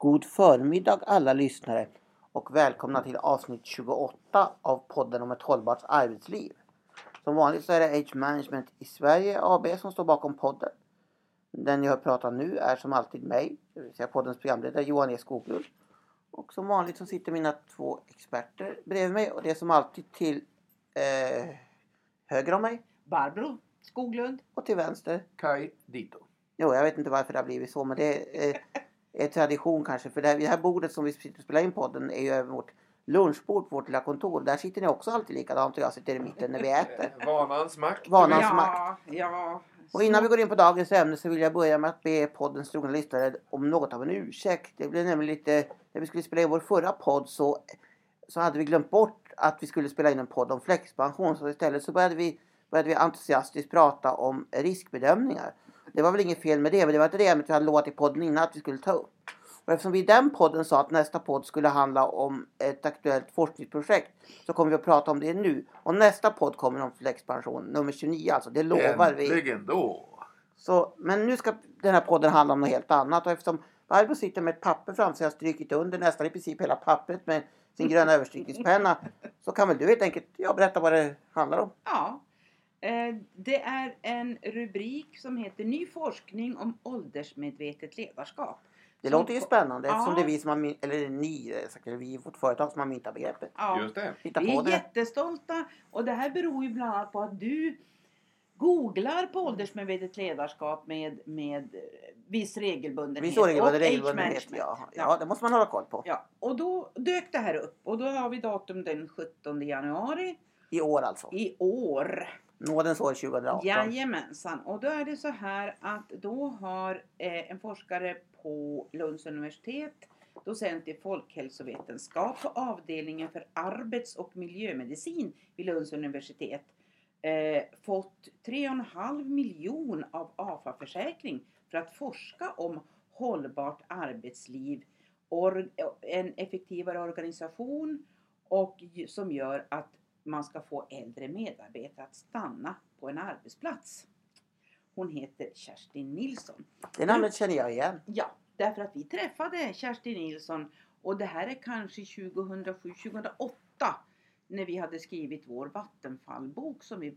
God förmiddag alla lyssnare och välkomna till avsnitt 28 av podden om ett hållbart arbetsliv. Som vanligt så är det Age Management i Sverige AB som står bakom podden. Den jag pratar nu är som alltid mig, det vill säga poddens programledare Johan E Skoglund. Och som vanligt så sitter mina två experter bredvid mig och det är som alltid till eh, höger om mig Barbro Skoglund. och till vänster. Kai Dito. Jo, jag vet inte varför det har blivit så men det är, eh, är tradition kanske. För det här, det här bordet som vi spelar in podden är ju över vårt lunchbord på vårt lilla kontor. Där sitter ni också alltid likadant och jag sitter i mitten när vi äter. Vanans makt. Vanans ja, makt. ja. Och innan vi går in på dagens ämne så vill jag börja med att be poddens trogna lyssnare om något av en ursäkt. Det blev nämligen lite, när vi skulle spela in vår förra podd så, så hade vi glömt bort att vi skulle spela in en podd om flexpension. Så istället så började vi, började vi entusiastiskt prata om riskbedömningar. Det var väl inget fel med det, men det var inte det ämnet vi hade lovat i podden innan att vi skulle ta upp. Och eftersom vi i den podden sa att nästa podd skulle handla om ett aktuellt forskningsprojekt så kommer vi att prata om det nu. Och nästa podd kommer om flexpension, nummer 29 alltså. Det lovar vi. Äntligen då. Så, men nu ska den här podden handla om något helt annat och eftersom Barbro sitter med ett papper framför sig och har strukit under nästan i princip hela pappret med sin gröna överstrykningspenna så kan väl du helt enkelt ja, berätta vad det handlar om. ja. Eh, Det är en rubrik som heter Ny forskning om åldersmedvetet ledarskap. Det Som låter ju spännande eftersom Ja. det är vi som har, eller ni, eh, vi, vårt företag som har myntat begreppet. Ja, Just det. Hitta vi är det. jättestolta och det här beror ju bland annat på att du googlar på åldersmedvetet ledarskap med, med eh, viss regelbundenhet. Vi står och regelbundenhet. management. Ja, ja, det måste man hålla koll på. Ja, och då dök det här upp och då har vi datum den 17 januari I år alltså. i år. Nådens år 2018. Jajamensan. Och då är det så här att då har eh, en forskare på Lunds universitet, docent i folkhälsovetenskap på avdelningen för arbets och miljömedicin vid Lunds universitet, eh, fått 3,5 miljon av AFA-försäkring för att forska om hållbart arbetsliv, or, en effektivare organisation och som gör att man ska få äldre medarbetare att stanna på en arbetsplats. Hon heter Kerstin Nilsson. Det namnet känner jag igen. Ja, därför att vi träffade Kerstin Nilsson och det här är kanske 2007-2008 när vi hade skrivit vår Vattenfallbok som vi eh,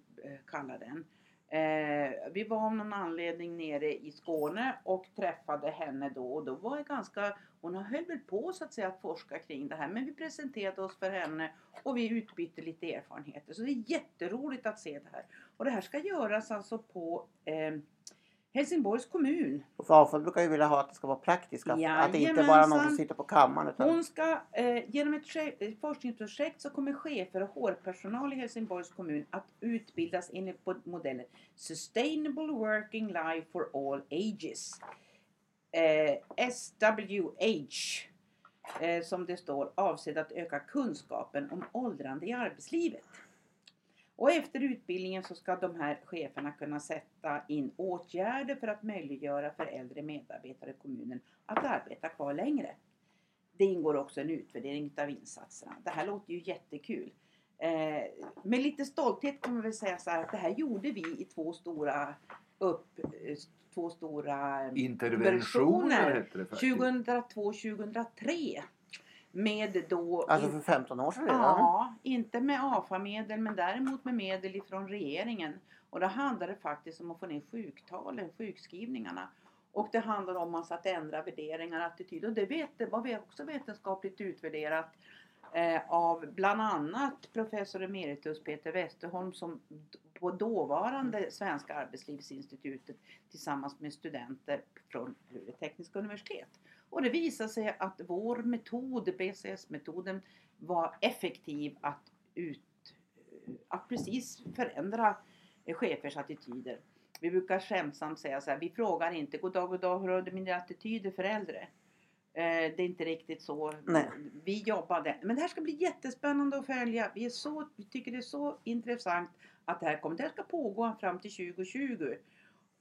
kallar den. Eh, vi var av någon anledning nere i Skåne och träffade henne då och då var det ganska, hon höll väl på så att säga att forska kring det här men vi presenterade oss för henne och vi utbytte lite erfarenheter. Så det är jätteroligt att se det här. Och det här ska göras alltså på eh, Helsingborgs kommun. Och för avfall brukar ju vilja ha att det ska vara praktiskt. Att, att det inte bara är någon som sitter på kammaren. Utan Hon ska, eh, genom ett ett forskningsprojekt så kommer chefer och hårpersonal i Helsingborgs kommun att utbildas enligt modellen Sustainable Working Life for All Ages. Eh, SWH, eh, som det står, avsedd att öka kunskapen om åldrande i arbetslivet. Och efter utbildningen så ska de här cheferna kunna sätta in åtgärder för att möjliggöra för äldre medarbetare i kommunen att arbeta kvar längre. Det ingår också en utvärdering av insatserna. Det här låter ju jättekul. Eh, med lite stolthet man väl säga så här att det här gjorde vi i två stora upp, två stora Interventioner faktiskt. 2002-2003. Med då Alltså för 15 år sedan redan. Ja, inte med AFA-medel men däremot med medel ifrån regeringen. Och då handlar det faktiskt om att få ner sjuktalen, sjukskrivningarna. Och det handlar om alltså att ändra värderingar och attityder. Och det vet, var vi också vetenskapligt utvärderat eh, av bland annat professor emeritus Peter Westerholm som på dåvarande Svenska Arbetslivsinstitutet tillsammans med studenter från Luleå tekniska universitet. Och det visade sig att vår metod, BCS-metoden, var effektiv att, ut, att precis förändra chefers attityder. Vi brukar skämtsamt säga så här, vi frågar inte god dag, god dag, hur har du mina attityder för äldre? Eh, det är inte riktigt så. Nej. Vi jobbade. Men det här ska bli jättespännande att följa. Vi, är så, vi tycker det är så intressant att det här kommer. Det här ska pågå fram till 2020.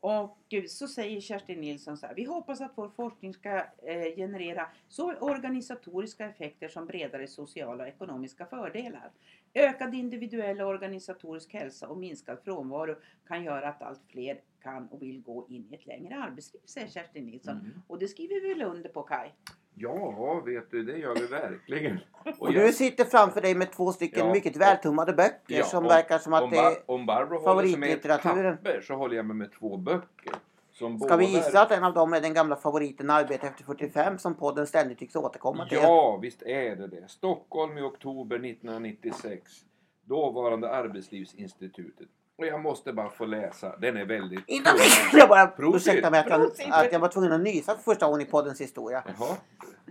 Och så säger Kerstin Nilsson så här. Vi hoppas att vår forskning ska eh, generera så organisatoriska effekter som bredare sociala och ekonomiska fördelar. Ökad individuell och organisatorisk hälsa och minskad frånvaro kan göra att allt fler kan och vill gå in i ett längre arbetsliv, säger Kerstin Nilsson. Mm. Och det skriver vi väl under på Kaj? Ja, vet du, det gör vi verkligen. Och du sitter framför dig med två stycken Ja, mycket vältummade böcker Ja, som om- verkar som att om, det är... om Barbro favoritlitteraturen. papper så håller jag mig med två böcker. Som Ska vi båda är- gissa att en av dem är den gamla favoriten Arbete efter 45 som podden ständigt tycks återkomma till? Ja, visst är det det. Stockholm i oktober 1996. Dåvarande Arbetslivsinstitutet. Och jag måste bara få läsa. Den är väldigt... Innan jag bara Prosit. ursäkta mig att jag, att jag var tvungen att nysa för första gången i poddens historia. Jaha,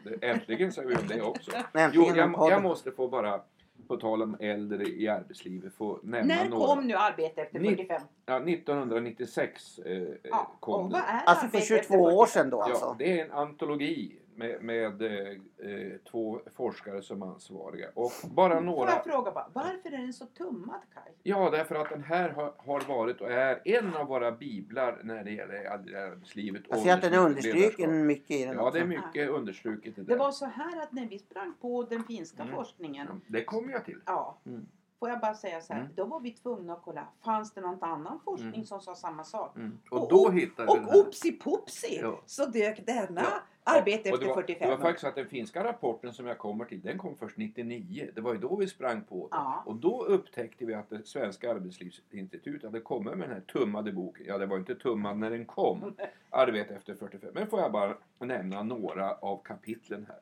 det- äntligen säger vi om det också. Jo, Äntligen en jag, jag måste få bara, på tal om äldre i arbetslivet, få nämna När några. kom nu arbete efter Ni- 45? Ja, 1996 eh, Ja, kom och det. vad är Alltså för arbete 22 efter år 45? sedan då alltså. Ja, det är en antologi med, med eh, eh, två forskare som ansvariga. Och bara Får några... jag fråga bara, varför är den så tummad Kaj? Ja, därför att den här har, har varit och är en av våra biblar när det gäller arbetslivet. Jag ser att den är understruken ledarskap. mycket i den Ja, det är mycket understruket Det den. var så här att när vi sprang på den finska Mm. forskningen, Ja, Det kommer jag till. ja, Mm. får jag bara säga så här, Mm. då var vi tvungna att kolla, fanns det någon annan forskning Mm. som sa samma sak? Mm. Och Och- då hittade vi den Och här. opsi popsi Ja. så dök denna Ja. Arbete efter det var, 45. Det var faktiskt att den finska rapporten som jag kommer till, den kom först 99. Det var ju då vi sprang på det. Ja. Och då upptäckte vi att det svenska arbetslivsinstitutet hade kommit med den här tummade boken. Ja, det var inte tummad när den kom. Arbete efter 45. Men får jag bara nämna några av kapitlen här.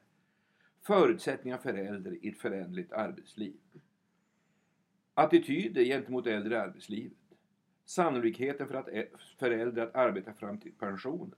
Förutsättningar för äldre i ett föränderligt arbetsliv. Attityder gentemot äldre i arbetslivet. Sannolikheten för, att, för äldre att arbeta fram till pensionen.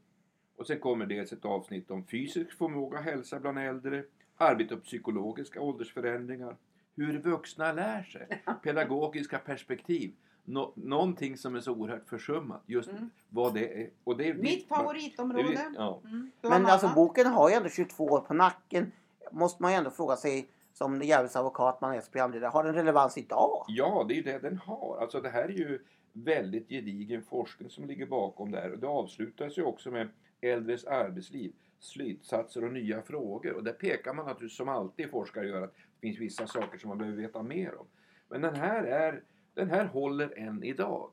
Och sen kommer dels ett avsnitt om fysisk förmåga och hälsa bland äldre, arbete och psykologiska åldersförändringar, hur vuxna lär sig, pedagogiska perspektiv. Nå- någonting som är så oerhört försummat. Just Mm. vad det är. Och det är Mitt det är favoritområde. det- ja. Mm, Men alltså boken har ju ändå 22 år på nacken. Måste man ju ändå fråga sig som djävulsadvokat man är som programledare. Har den relevans idag? Ja, det är ju det den har. Alltså det här är ju väldigt gedigen forskning som ligger bakom det här. Och det avslutas ju också med äldres arbetsliv, slutsatser och nya frågor. Och där pekar man naturligtvis som alltid forskare gör att det finns vissa saker som man behöver veta mer om. Men den här, är, den här håller än idag.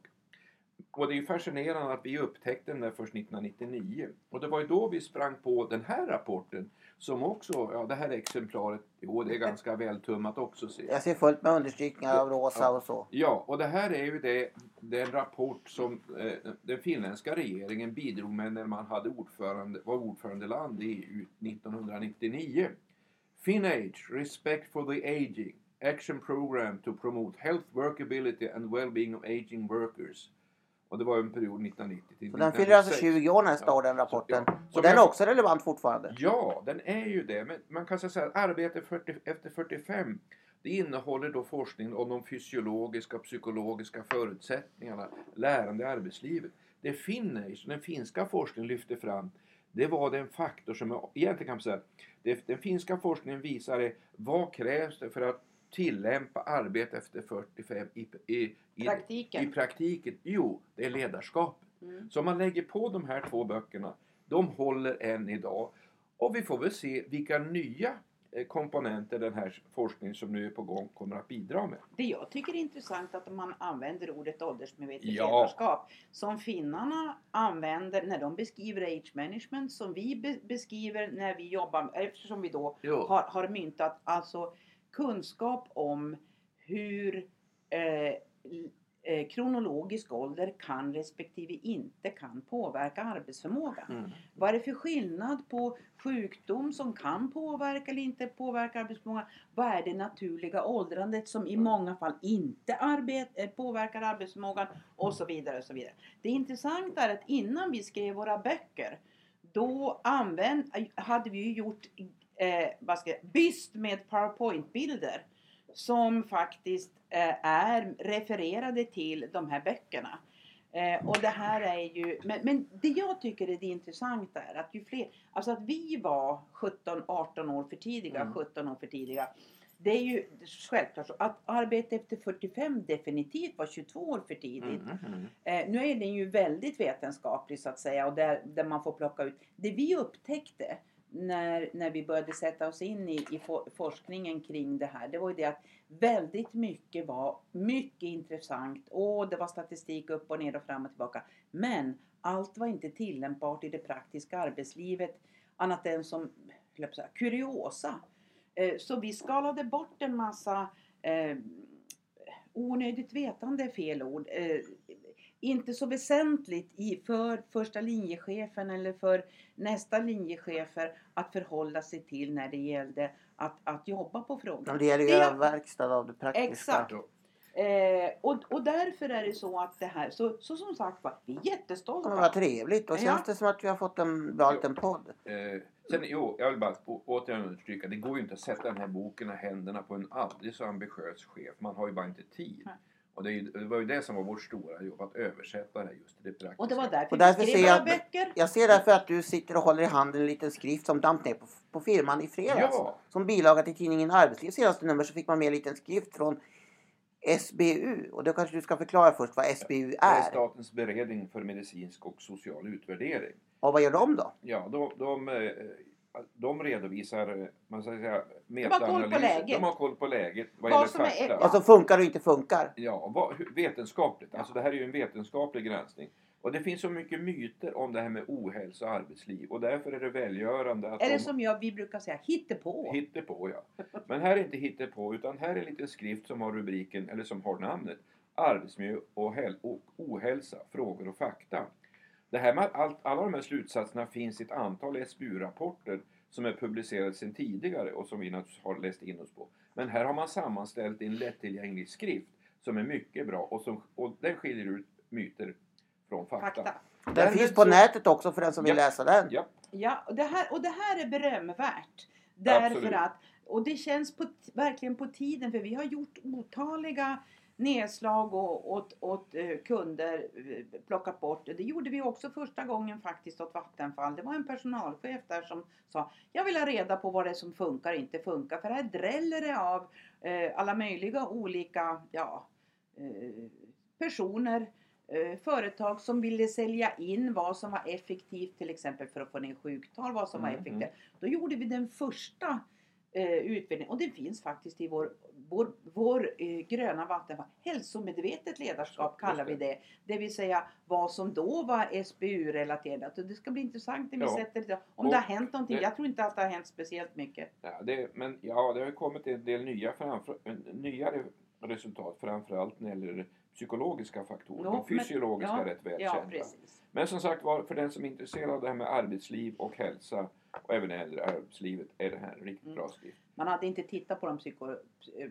Och det är ju fascinerande att vi upptäckte den där först 1999. Och det var ju då vi sprang på den här rapporten som också, ja det här exemplaret, jo det är ganska vältummat också ser jag. Jag ser fullt med understrykningar av rosa och så. Ja, och det här är ju det, den rapport som eh, den finländska regeringen bidrog med när man hade ordförande, var ordförandeland i EU 1999. FinAge, Respect for the Aging, Action Program to Promote Health, Workability and Well-being of Aging Workers. Och det var en period 1990 till Så den fyller alltså 1996. 20 år nästa Ja, år den så- rapporten. ja. Och Som den är också relevant fortfarande. Ja, den är ju det. Men man kan säga att arbete 40, efter 45 det innehåller då forskning om de fysiologiska och psykologiska förutsättningarna, lärande i arbetslivet. Det Finnish, den finska forskningen lyfter fram, det var den faktor som jag, egentligen kan man säga, det, den finska forskningen visar är, vad krävs det för att tillämpa arbete efter 45 i, i, i, Praktiken. i praktiken? Jo, det är ledarskapet. Mm. Så man lägger på de här två böckerna, de håller än idag. Och vi får väl se vilka nya eh, komponenter den här forskningen som nu är på gång kommer att bidra med. Det jag tycker är intressant att man använder ordet åldersmedvetet Ja. ledarskap som finnarna använder när de beskriver age management som vi be- beskriver när vi jobbar eftersom vi då har, har myntat alltså kunskap om hur eh, eh, kronologisk ålder kan respektive inte kan påverka arbetsförmågan. Mm. Vad är det för skillnad på sjukdom som kan påverka eller inte påverka arbetsförmågan? Vad är det naturliga åldrandet som i många fall inte arbet, eh, påverkar arbetsförmågan? Och så vidare. Och så vidare. Det intressanta är att innan vi skrev våra böcker då använd, hade vi ju gjort eh, vad ska jag, byst med powerpoint-bilder som faktiskt eh, är refererade till de här böckerna. Eh, och det här är ju, men, men det jag tycker är det intressanta är att ju fler, alltså att vi var 17-18 år för tidiga, Mm. 17 år för tidiga. Det är ju självklart så att arbete efter 45 definitivt var 22 år för tidigt. Mm, mm. Eh, nu är den ju väldigt vetenskaplig så att säga och där, där man får plocka ut. Det vi upptäckte när, när vi började sätta oss in i, i for, forskningen kring det här. Det var ju det att väldigt mycket var mycket intressant och det var statistik upp och ner och fram och tillbaka. Men allt var inte tillämpbart i det praktiska arbetslivet annat än som säga, kuriosa. Eh, så vi skalade bort en massa eh, onödigt vetande är fel ord. Eh, inte så väsentligt i, för första linjechefen eller för nästa linjechefer att förhålla sig till när det gällde att, att jobba på frågan. Ja, Det gäller ju Det- att göra verkstad av det praktiska. Exakt. Eh, och, och därför är det så att det här, så, så som sagt var, vi är Ja, jättestolta. men vad trevligt. Då Ja. känns det som att vi har fått en, valt en podd. Eh, sen, jo, jag vill bara återigen understryka. Det går ju inte att sätta den här boken i händerna på en aldrig så ambitiös chef. Man har ju bara inte tid. Nej. Och det, det var ju det som var vårt stora jobb, att översätta det just till det praktiska. Och det var därför, Och därför vi ser skrev jag våra att- böcker. Jag ser därför att du sitter och håller i handen en liten skrift som damp ner på, på firman i fredags. Ja. Som bilaga till tidningen Arbetsliv senaste nummer så fick man med en liten skrift från SBU. Och då kanske du ska förklara först vad SBU Det är är. Statens beredning för medicinsk och social utvärdering. Och vad gör de då? Ja, de, de, eh, de redovisar eh, man ska säga, har koll på metaanalyser. läget. De har koll på läget vad, Vad som är- fakta. Vad som funkar och inte funkar. Ja, vad, vetenskapligt. Alltså det här är ju en vetenskaplig granskning. Och det finns så mycket myter om det här med ohälsa och arbetsliv. Och därför är det välgörande att Eller de som jag, vi brukar säga, hittepå. hittar på. Ja. Men här är inte hittar på utan här är en liten skrift som har rubriken, eller som har namnet Arbetsmiljö och, och ohälsa, frågor och fakta. Det här med allt, alla de här slutsatserna finns i ett antal SBU-rapporter som är publicerade sedan tidigare och som vi naturligtvis har läst in oss på. Men här har man sammanställt i en lättillgänglig skrift som är mycket bra och, som, och den skiljer ut myter från fakta. Fakta. Den Därmed finns på så- nätet också för den som vill Ja. läsa den. Ja, Ja, och det här, och det här är berömvärt. Därför Absolut. att, och det känns på, verkligen på tiden för vi har gjort otaliga nedslag och åt, åt eh, kunder eh, plockat bort. Det gjorde vi också första gången faktiskt åt Vattenfall. Det var en personalchef där som sa jag vill ha reda på vad det är som funkar och inte funkar. För här dräller det av eh, alla möjliga olika ja, personer företag som ville sälja in vad som var effektivt till exempel för att få ner sjuktal, vad som var Mm, effektivt. Då gjorde vi den första eh, utbildningen och det finns faktiskt i vår, vår, vår eh, gröna vattenfall. Hälsomedvetet ledarskap kallar vi det. det. Vill säga vad som då var SBU-relaterat. Och det ska bli intressant när vi Ja. sätter det. Om Och det har hänt någonting. det- Jag tror inte att det har hänt speciellt mycket. Ja, det, men ja, det har kommit en del nya, framför, nya re- resultat framförallt när det gäller psykologiska faktorer. Jo, De men- fysiologiska ja, är rätt välkända. Ja. Men som sagt var, för den som är intresserad av det här med arbetsliv och hälsa och även äldre arbetslivet är det här en riktigt Mm. bra skrift. Man hade inte tittat på de psyko, eh,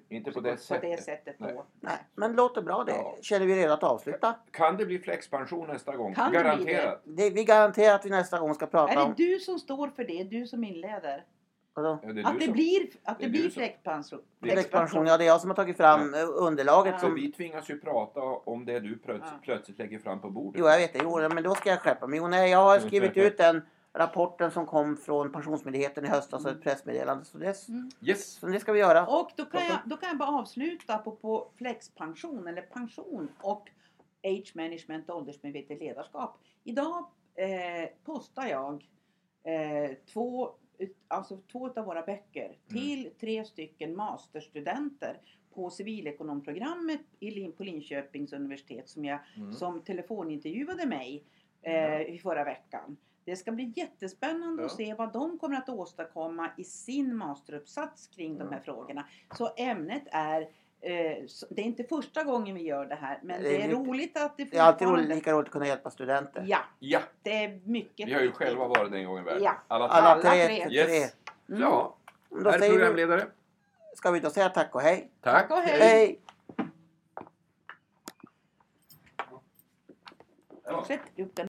Inte på det på det sättet. sättet Nej. då. Nej, men låter bra det. Ja. Känner vi redo att avsluta? Kan det bli flexpension nästa gång? Kan det bli Garanterat. Det, vi garanterar att vi nästa gång ska prata Är det om... du som står för det? Du som inleder? Ja, det Att det som- blir, att det det är blir? Det är Expansion, ja det är jag som har tagit fram eh, underlaget Ja. Som... vi tvingas ju prata om det du plöts- Ja. plötsligt lägger fram på bordet. Jo jag vet det, jo, men då ska jag skärpa mig. Jo, nej, jag har skrivit ut den rapporten som kom från Pensionsmyndigheten i höstas och ett pressmeddelande. Så det, Mm. Yes! så det ska vi göra. Och då kan, jag, då kan jag bara avsluta på, på flexpension eller pension och age management och åldersmedvetet ledarskap. Idag eh, postar jag eh, två, alltså två av våra böcker till tre stycken masterstudenter på civilekonomprogrammet i, Lin- på Linköpings universitet som, jag, Mm. som telefonintervjuade mig eh, i förra veckan. Det ska bli jättespännande Ja. att se vad de kommer att åstadkomma i sin masteruppsats kring de här Ja. frågorna. Så ämnet är eh, det är inte första gången vi gör det här men Det det är är, roligt att det Det är alltid roligt, fortfarande- lika roligt att kunna hjälpa studenter. Ja, Ja! det är mycket Vi har ju viktigt. själva varit den gången i världen. Ja. Alla tre. Alla Alla tre, tre. Yes. Mm. Ja, Då herr säger vi, programledare. ska vi då säga tack och hej. Tack. och hej. Hej! Den